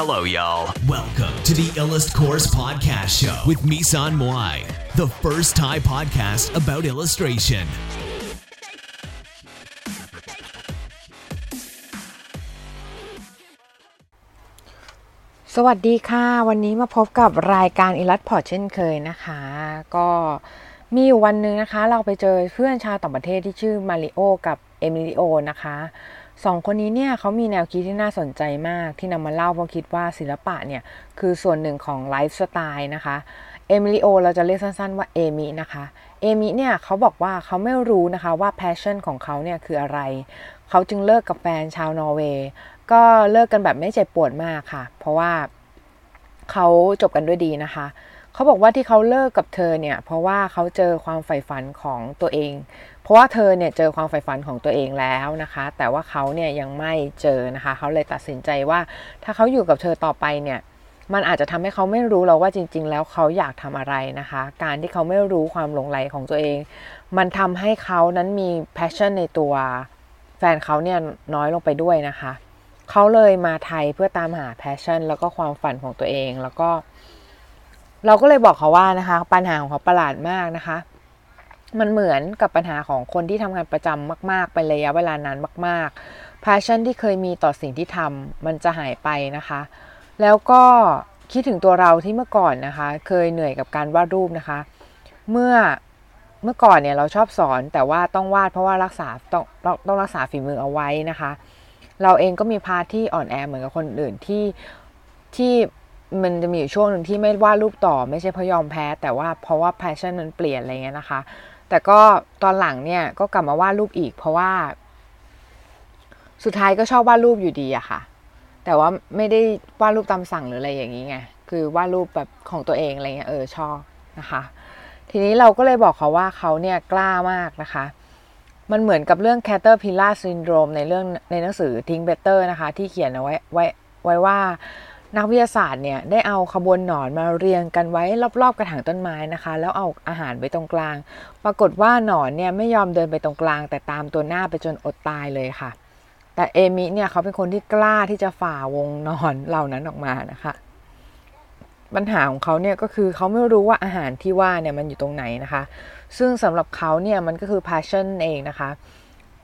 Hello, y'all. Welcome to the Illust Podcast Show with Misan Moai, the first Thai podcast about illustration. สวัสดีค่ะ วันนี้มาพบกับรายการ Illust Podcast เช่นเคยนะคะ ก็มีอยู่วันหนึ่งนะคะ เราไปเจอเพื่อนชาวต่างประเทศที่ชื่อมาริโอกับเอมิลิโอนะคะ สองคนนี้เนี่ยเขามีแนวคิดที่น่าสนใจมากที่นำมาเล่าเพราะคิดว่าศิลปะเนี่ย คือส่วนหนึ่งของไลฟ์สไตล์นะคะเอมิลิโอเราจะเรียกสั้นๆว่าเอมินะคะเอมิเนี่ยเขาบอกว่าเขาไม่รู้นะคะว่า passion ของเขาเนี่ยคืออะไร เขาจึงเลิกกับแฟนชาวนอร์เวย์ก็เลิกกันแบบไม่เจ็บปวดมากค่ะ เพราะว่าเขาจบกันด้วยดีนะคะเขาบอกว่าที่เขาเลิกกับเธอเนี่ย เพราะว่าเขาเจอความใฝ่ฝันของตัวเอง เพราะว่าเธอเนี่ยเจอความใฝ่ฝันของตัวเองแล้วนะคะ แต่ว่าเขาเนี่ยยังไม่เจอนะคะ เขาเลยตัดสินใจว่าถ้าเขาอยู่กับเธอต่อไปเนี่ยมันอาจจะทำให้เขาไม่รู้แล้วว่าจริง ๆ แล้วเขาอยากทำอะไรนะคะ การที่เขาไม่รู้ความหลงไหลของตัวเอง มันทำให้เขานั้นมี passion ในตัว แฟนเขาเนี่ยน้อยลงไปด้วยนะคะ เขาเลยมาไทยเพื่อตามหา passion แล้วก็ความฝันของตัวเองแล้วก็ เราก็เลยบอกเขาว่านะคะ ปัญหาของเขาประหลาดมากนะคะ มันเหมือนกับปัญหาของคนที่ทำงานประจำมาก ๆ เป็นระยะเวลานานมาก ๆ passion ที่เคยมีต่อสิ่งที่ทำมันจะหายไปนะคะ แล้วก็คิดถึงตัวเราที่เมื่อก่อนนะคะ เคยเหนื่อยกับการวาดรูปนะคะ เมื่อเมื่อก่อนเนี่ยเราชอบสอนแต่ว่าต้องวาดเพราะว่ารักษาต้องต้องรักษาฝีมือเอาไว้นะคะ เราเองก็มีพาร์ทที่อ่อนแอเหมือนกับคนอื่นที่ที่มันจะมีอยู่ช่วงหนึ่งที่ไม่วาดรูปต่อ ไม่ใช่เพราะยอมแพ้ แต่ว่าเพราะว่าแพชชั่นมันเปลี่ยนอะไรเงี้ยนะคะ แต่ก็ตอนหลังเนี่ยก็กลับมาวาดรูปอีก เพราะว่า สุดท้ายก็ชอบวาดรูปอยู่ดีอะค่ะ แต่ว่าไม่ได้วาดรูปตามสั่งหรืออะไรอย่างนี้ไงคือวาดรูปแบบของตัวเองอะไรเงี้ยเออชอบนะคะ ทีนี้เราก็เลยบอกเขาว่าเขาเนี่ยกล้ามากนะคะ มันเหมือนกับเรื่อง Caterpillar Syndrome ในเรื่องในหนังสือ Think Better นะคะ ที่เขียนเอาไว้ไว้ไว้ว่า นักวิทยาศาสตร์เนี่ยได้เอาขบวนหนอนมาเรียงกันไว้รอบๆกระถางต้นไม้นะคะ แล้วเอาอาหารไว้ตรงกลาง ปรากฏว่าหนอนเนี่ยไม่ยอมเดินไปตรงกลาง แต่ตามตัวหน้าไปจนอดตายเลยค่ะ แต่เอมิเนี่ยเขาเป็นคนที่กล้าที่จะฝ่าวงนอนเหล่านั้นออกมานะคะ ปัญหาของเขาเนี่ยก็คือเขาไม่รู้ว่าอาหารที่ว่าเนี่ยมันอยู่ตรงไหนนะคะ ซึ่งสำหรับเขาเนี่ยมันก็คือ passion เองนะคะ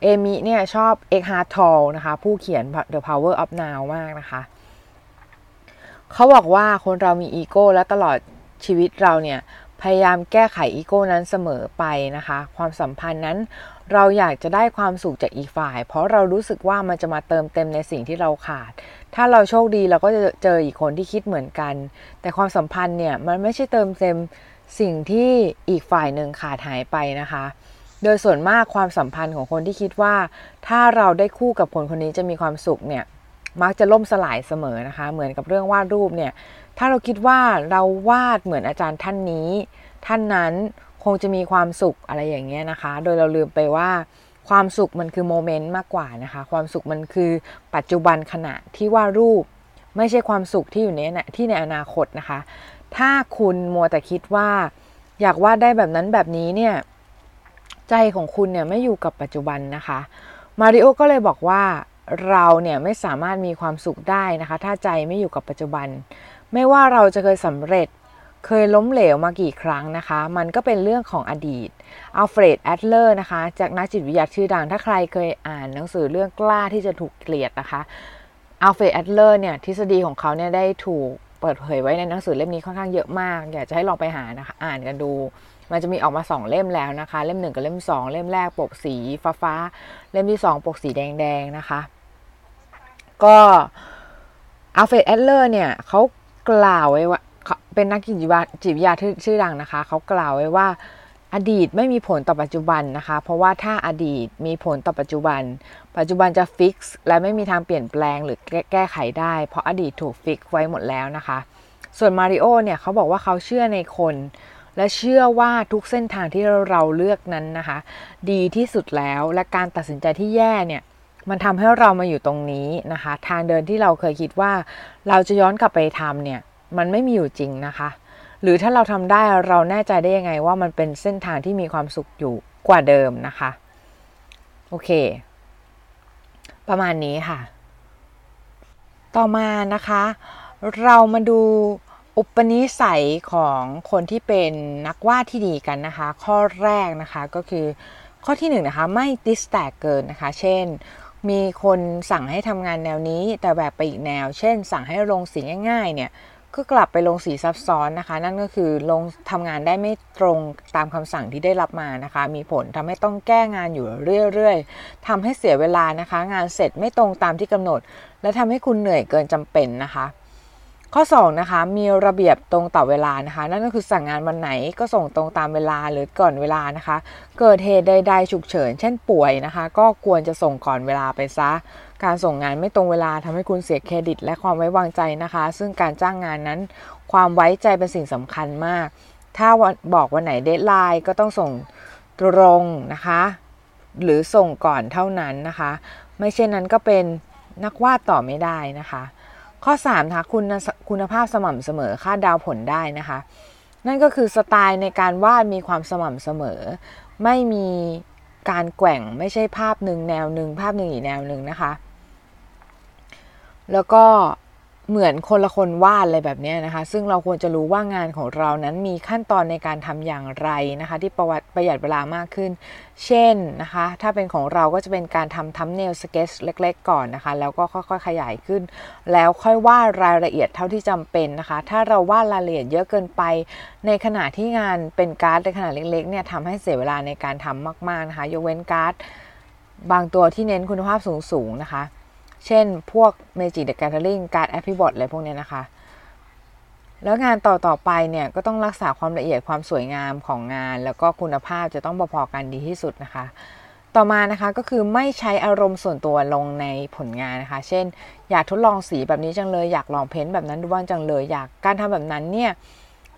เอมิเนี่ยชอบเอ็กฮาร์ท โทเลนะคะผู้เขียน The Power of Now มากนะคะเขาบอกว่าคนเรามีอีโก้และตลอดชีวิตเราเนี่ยพยายามแก้ไขอีโก้นั้นเสมอไปนะคะ ความสัมพันธ์นั้น เราอยากจะได้ความสุขจากอีกฝ่าย เพราะเรารู้สึกว่ามันจะมาเติมเต็มในสิ่งที่เราขาด ถ้าเราโชคดีเราก็จะเจออีกคนที่คิดเหมือนกัน แต่ความสัมพันธ์เนี่ยมันไม่ใช่เติมเต็มสิ่งที่อีกฝ่ายหนึ่งขาดหายไปนะคะ โดยส่วนมากความสัมพันธ์ของคนที่คิดว่า ถ้าเราได้คู่กับคนคนนี้จะมีความสุขเนี่ย มักจะล่มสลายเสมอนะคะ เหมือนกับเรื่องวาดรูปเนี่ย ถ้าเราคิดว่าเราวาดเหมือนอาจารย์ท่านนี้ ท่านนั้นคงจะมีความสุขอะไรอย่างเงี้ยนะคะ โดยเราลืมไปว่าความสุขมันคือโมเมนต์มากกว่านะคะ ความสุขมันคือปัจจุบันขณะที่วาดรูปไม่ใช่ความสุขที่อยู่ในที่ในอนาคตนะคะ ถ้าคุณมัวแต่คิดว่า อยากวาดได้แบบนั้นแบบนี้เนี่ยใจของคุณเนี่ยไม่อยู่กับปัจจุบันนะคะ มาริโอก็เลยบอกว่า เราเนี่ยไม่สามารถมีความสุขได้นะคะ ถ้าใจไม่อยู่กับปัจจุบัน ไม่ว่าเราจะเคยสำเร็จเคยล้มเหลวมากี่ครั้งนะคะ มันก็เป็นเรื่องของอดีตอัลเฟรดแอดเลอร์นะคะ จากนักจิตวิทยาชื่อดัง ถ้าใครเคยอ่านหนังสือเรื่องกล้าที่จะถูกเกลียดนะคะอัลเฟรดแอดเลอร์เนี่ยทฤษฎีของเขาเนี่ยได้ถูกเปิดเผยไว้ในหนังสือเล่มนี้ค่อนข้างเยอะมาก อยากจะให้ลองไปหานะคะ อ่านกันดู มันจะมีออกมาสองเล่มแล้วนะคะ เล่มหนึ่งกับเล่มสองเล่มแรกปกสีฟ้าฟ้า เล่มที่สองปกสีแดงแดงนะคะ ก็อัลเฟรดแอดเลอร์เนี่ยเขากล่าวไว้ว่าเป็นนักจิตวิทยาจิตวิทยาชื่อดังนะคะ เขากล่าวไว้ว่าอดีตไม่มีผลต่อปัจจุบันนะคะ เพราะว่าถ้าอดีตมีผลต่อปัจจุบัน ปัจจุบันจะ fix และไม่มีทางเปลี่ยนแปลงหรือแก้ไขได้ เพราะอดีตถูก fix ไว้หมดแล้วนะคะ ส่วนมาริโอเนี่ยเขาบอกว่าเขาเชื่อในคน และเชื่อว่าทุกเส้นทางที่เราเลือกนั้นนะคะ ดีที่สุดแล้วและการตัดสินใจที่แย่เนี่ย มันทำให้เรามาอยู่ตรงนี้นะคะ ทางเดินที่เราเคยคิดว่าเราจะย้อนกลับไปทำเนี่ยมันไม่มีอยู่จริงนะคะ หรือถ้าเราทำได้เราแน่ใจได้ยังไงว่ามันเป็นเส้นทางที่มีความสุขอยู่กว่าเดิมนะคะ โอเค ประมาณนี้ค่ะ ต่อมานะคะ เรามาดูอุปนิสัยของคนที่เป็นนักวาดที่ดีกันนะคะ ข้อแรกนะคะก็คือข้อที่1นนะคะไม่ดิสแตกเกินนะคะ เช่น มีคนสั่งให้ทำงานแนวนี้ แต่แบบไปอีกแนว เช่น สั่งให้ลงสีง่าย ๆ เนี่ยก็กลับไปลงสีซับซ้อนนะคะ นั่นก็คือลงทำงานได้ไม่ตรงตามคำสั่งที่ได้รับมานะคะ มีผลทำให้ต้องแก้งานอยู่เรื่อยๆทำให้เสียเวลานะคะ งานเสร็จไม่ตรงตามที่กำหนด และทำให้คุณเหนื่อยเกินจำเป็นนะคะ ข้อ2นะคะมีระเบียบตรงต่อเวลานะคะ นั่นก็คือสั่งงานวันไหนก็ส่งตรงตามเวลาหรือก่อนเวลานะคะ เกิดเหตุใดๆฉุกเฉิน เช่นป่วยนะคะ ก็ควรจะส่งก่อนเวลาไปซะ การส่งงานไม่ตรงเวลาทำให้คุณเสียเครดิต และความไว้วางใจนะคะ ซึ่งการจ้างงานนั้น ความไว้ใจเป็นสิ่งสำคัญมาก ถ้าบอกวันไหนเดทไลน์ก็ต้องส่งตรงนะคะ หรือส่งก่อนเท่านั้นนะคะ ไม่เช่นนั้นก็เป็นนักวาดต่อไม่ได้นะคะ ข้อ3นะคะคุณคุณภาพสม่ำเสมอคาดดาวผลได้นะคะ นั่นก็คือสไตล์ในการวาดมีความสม่ำเสมอ ไม่มีการแกว่งไม่ใช่ภาพหนึ่งแนวหนึ่งภาพหนึ่งอีกแนวหนึ่งนะคะ แล้วก็ เหมือนคนละคนวาดอะไรแบบนี้นะคะ ซึ่งเราควรจะรู้ว่างานของเรานั้นมีขั้นตอนในการทำอย่างไรนะคะ ที่ประวัติประหยัดเวลามากขึ้น เช่นนะคะ ถ้าเป็นของเราก็จะเป็นการทำ thumbnail sketch เล็ก ๆ ก่อนนะคะ แล้วก็ค่อยๆขยายขึ้น แล้วค่อยวาดรายละเอียดเท่าที่จำเป็นนะคะ ถ้าเราวาดรายละเอียดเยอะเกินไป ในขณะที่งานเป็นการ์ดในขนาดเล็กๆเนี่ยทำให้เสียเวลาในการทำมากๆนะคะ ยกเว้นการ์ดบางตัวที่เน้นคุณภาพสูงๆนะคะ เช่นพวก Magic the Gathering การ์ดแอปพิบอทอะไรพวกนี้นะคะ แล้วงานต่อต่อไปเนี่ยก็ต้องรักษาความละเอียดความสวยงามของงาน แล้วก็คุณภาพจะต้องพอๆกันดีที่สุดนะคะ ต่อมานะคะก็คือไม่ใช้อารมณ์ส่วนตัวลงในผลงานนะคะ เช่น อยากทดลองสีแบบนี้จังเลย อยากลองเพ้นท์แบบนั้นดูบ้างจังเลย อยากการทำแบบนั้นเนี่ย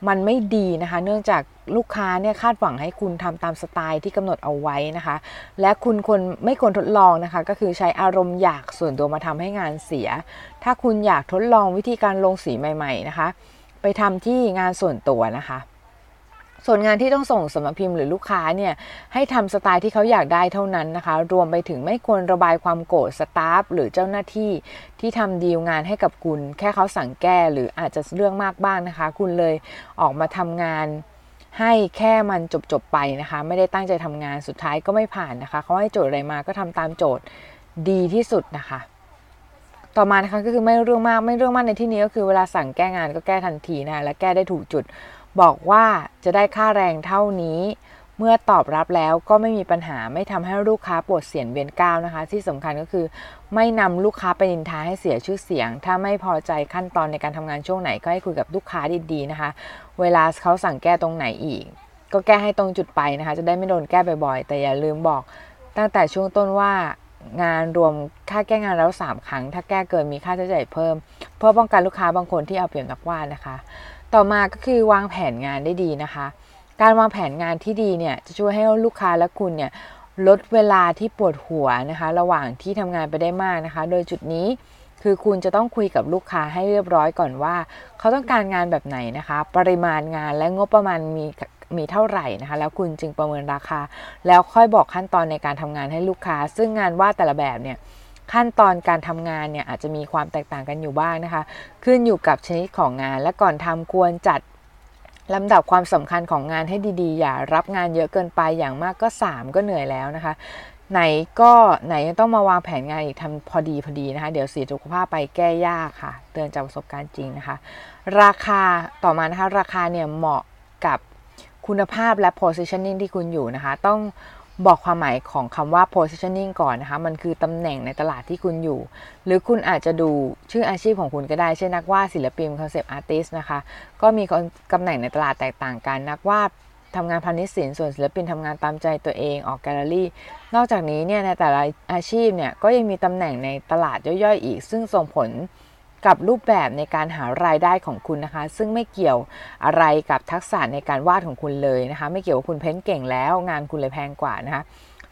มันไม่ดีนะคะ เนื่องจากลูกค้าเนี่ยคาดหวังให้คุณทำตามสไตล์ที่กำหนดเอาไว้นะคะ และคุณควรไม่ควรทดลองนะคะ ก็คือใช้อารมณ์อยากส่วนตัวมาทำให้งานเสีย ถ้าคุณอยากทดลองวิธีการลงสีใหม่ ๆนะคะ ไปทำที่งานส่วนตัวนะคะ ส่วนงานที่ต้องส่งสำนักพิมพ์หรือลูกค้าเนี่ยให้ทำสไตล์ที่เขาอยากได้เท่านั้นนะคะ รวมไปถึงไม่ควรระบายความโกรธสตาฟหรือเจ้าหน้าที่ที่ทำดีลงานให้กับคุณ แค่เขาสั่งแก้หรืออาจจะเรื่องมากบ้างนะคะ คุณเลยออกมาทำงานให้แค่มันจบๆไปนะคะ ไม่ได้ตั้งใจทำงานสุดท้ายก็ไม่ผ่านนะคะเขาให้โจทย์อะไรมาก็ทำตามโจทย์ดีที่สุดนะคะ ต่อมานะคะก็คือไม่เรื่องมากไม่เรื่องมากในที่นี้ก็คือเวลาสั่งแก้งานก็แก้ทันทีนะและแก้ได้ถูกจุด บอกว่าจะได้ค่าแรงเท่านี้ เมื่อตอบรับแล้วก็ไม่มีปัญหาไม่ทำให้ลูกค้าปวดเสียนเวียนก้าวนะคะ ที่สำคัญก็คือ ไม่นำลูกค้าไปนินทาให้เสียชื่อเสียง ถ้าไม่พอใจขั้นตอนในการทำงานช่วงไหนก็ให้คุยกับลูกค้าดีๆนะคะ เวลาเขาสั่งแก้ตรงไหนอีก ก็แก้ให้ตรงจุดไปนะคะ จะได้ไม่โดนแก้บ่อยๆแต่อย่าลืมบอก ตั้งแต่ช่วงต้นว่างานรวมค่าแก้งานแล้ว 3 ครั้ง ถ้าแก้เกินมีค่าใช้จ่ายเพิ่ม เพื่อป้องกันลูกค้าบางคนที่เอาเปรียบนักวาดนะคะ ต่อมาก็คือวางแผนงานได้ดีนะคะ การวางแผนงานที่ดีเนี่ยจะช่วยให้ลูกค้าและคุณเนี่ยลดเวลาที่ปวดหัวนะคะ ระหว่างที่ทำงานไปได้มากนะคะ โดยจุดนี้คือคุณจะต้องคุยกับลูกค้าให้เรียบร้อยก่อนว่า เขาต้องการงานแบบไหนนะคะ ปริมาณงานและงบประมาณมีมีเท่าไหร่นะคะ แล้วคุณจึงประเมินราคา แล้วค่อยบอกขั้นตอนในการทำงานให้ลูกค้า ซึ่งงานวาดแต่ละแบบเนี่ย ขั้นตอนการทำงานเนี่ยอาจจะมีความแตกต่างกันอยู่บ้างนะคะ ขึ้นอยู่กับชนิดของงาน และก่อนทำควรจัดลำดับความสำคัญของงานให้ดีๆ อย่ารับงานเยอะเกินไปอย่างมากก็ 3 ก็เหนื่อยแล้วนะคะ ไหนก็ไหนต้องมาวางแผนงานอีกทำพอดีพอดีนะคะ เดี๋ยวเสียสุขภาพไปแก้ยากค่ะ เตือนจากประสบการณ์จริงนะคะ ราคาต่อมานะคะ ราคาเนี่ยเหมาะกับคุณภาพและ positioning ที่คุณอยู่นะคะ ต้อง บอกความหมายของคำว่า positioning ก่อนนะคะ มันคือตำแหน่งในตลาดที่คุณอยู่ หรือคุณอาจจะดูชื่ออาชีพของคุณก็ได้ เช่นนักวาดศิลปิน concept artist นะคะ ก็มีตำแหน่งในตลาดแตกต่างกัน นักวาดทำงานพาณิชย์ศิลป์ส่วนศิลปินทำงานตามใจตัวเองออกแกลเลอรี่ นอกจากนี้เนี่ยในแต่ละอาชีพเนี่ยก็ยังมีตำแหน่งในตลาดย่อยๆ อีก ซึ่งส่งผล กับรูปแบบในการหารายได้ของคุณนะคะ ซึ่งไม่เกี่ยวอะไรกับทักษะในการวาดของคุณเลยนะคะ ไม่เกี่ยวว่าคุณเพ้นเก่งแล้วงานคุณเลยแพงกว่านะคะ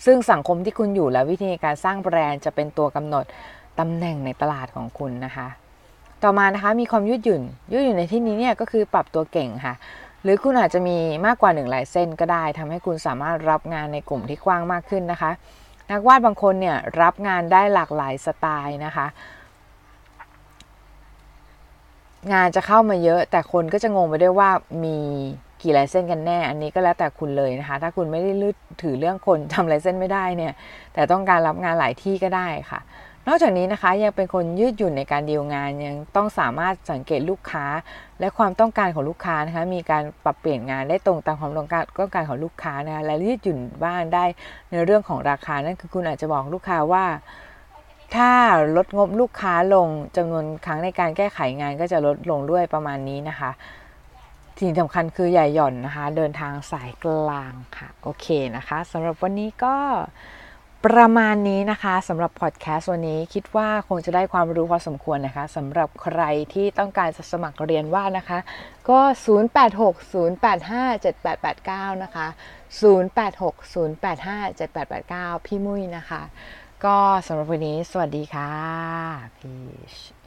ซึ่งสังคมที่คุณอยู่และวิธีการสร้างแบรนด์จะเป็นตัวกำหนดตำแหน่งในตลาดของคุณนะคะ ต่อมานะคะมีความยืดหยุ่น ยืดหยุ่นในที่นี้เนี่ยก็คือปรับตัวเก่งค่ะ หรือคุณอาจจะมีมากกว่าหนึ่งลายเส้นก็ได้ทำให้คุณสามารถรับงานในกลุ่มที่กว้างมากขึ้นนะคะ นักวาดบางคนเนี่ยรับงานได้หลากหลายสไตล์นะคะ งานจะเข้ามาเยอะ แต่คนก็จะงงไปด้วยว่ามีกี่ลายเส้นกันแน่ อันนี้ก็แล้วแต่คุณเลยนะคะ ถ้าคุณไม่ได้ลืดถือเรื่องคนทำลายเส้นไม่ได้เนี่ย แต่ต้องการรับงานหลายที่ก็ได้ค่ะ นอกจากนี้นะคะยังเป็นคนยืดหยุ่นในการดีลงานยังต้องสามารถสังเกตลูกค้า และความต้องการของลูกค้านะคะ มีการปรับเปลี่ยนงานได้ตรงตามความต้องการต้องการของลูกค้านะคะและยืดหยุ่นบ้างได้ในเรื่องของราคานั่นคือคุณอาจจะบอกลูกค้าว่า ถ้าลดงบลูกค้าลงจำนวนครั้งในการแก้ไขงานก็จะลดลงด้วยประมาณนี้นะคะสิ่งสำคัญคือใหญ่หย่อนนะคะ เดินทางสายกลางค่ะ โอเคนะคะสำหรับวันนี้ก็ประมาณนี้นะคะสำหรับพอดแคสต์วันนี้คิดว่าคงจะได้ความรู้พอสมควรนะคะสำหรับใครที่ต้องการจะสมัครเรียนว่านะคะ ก็ 0860857889 นะคะ 0860857889 พี่มุ้ยนะคะ ก็สำหรับวันนี้สวัสดีค่ะพีช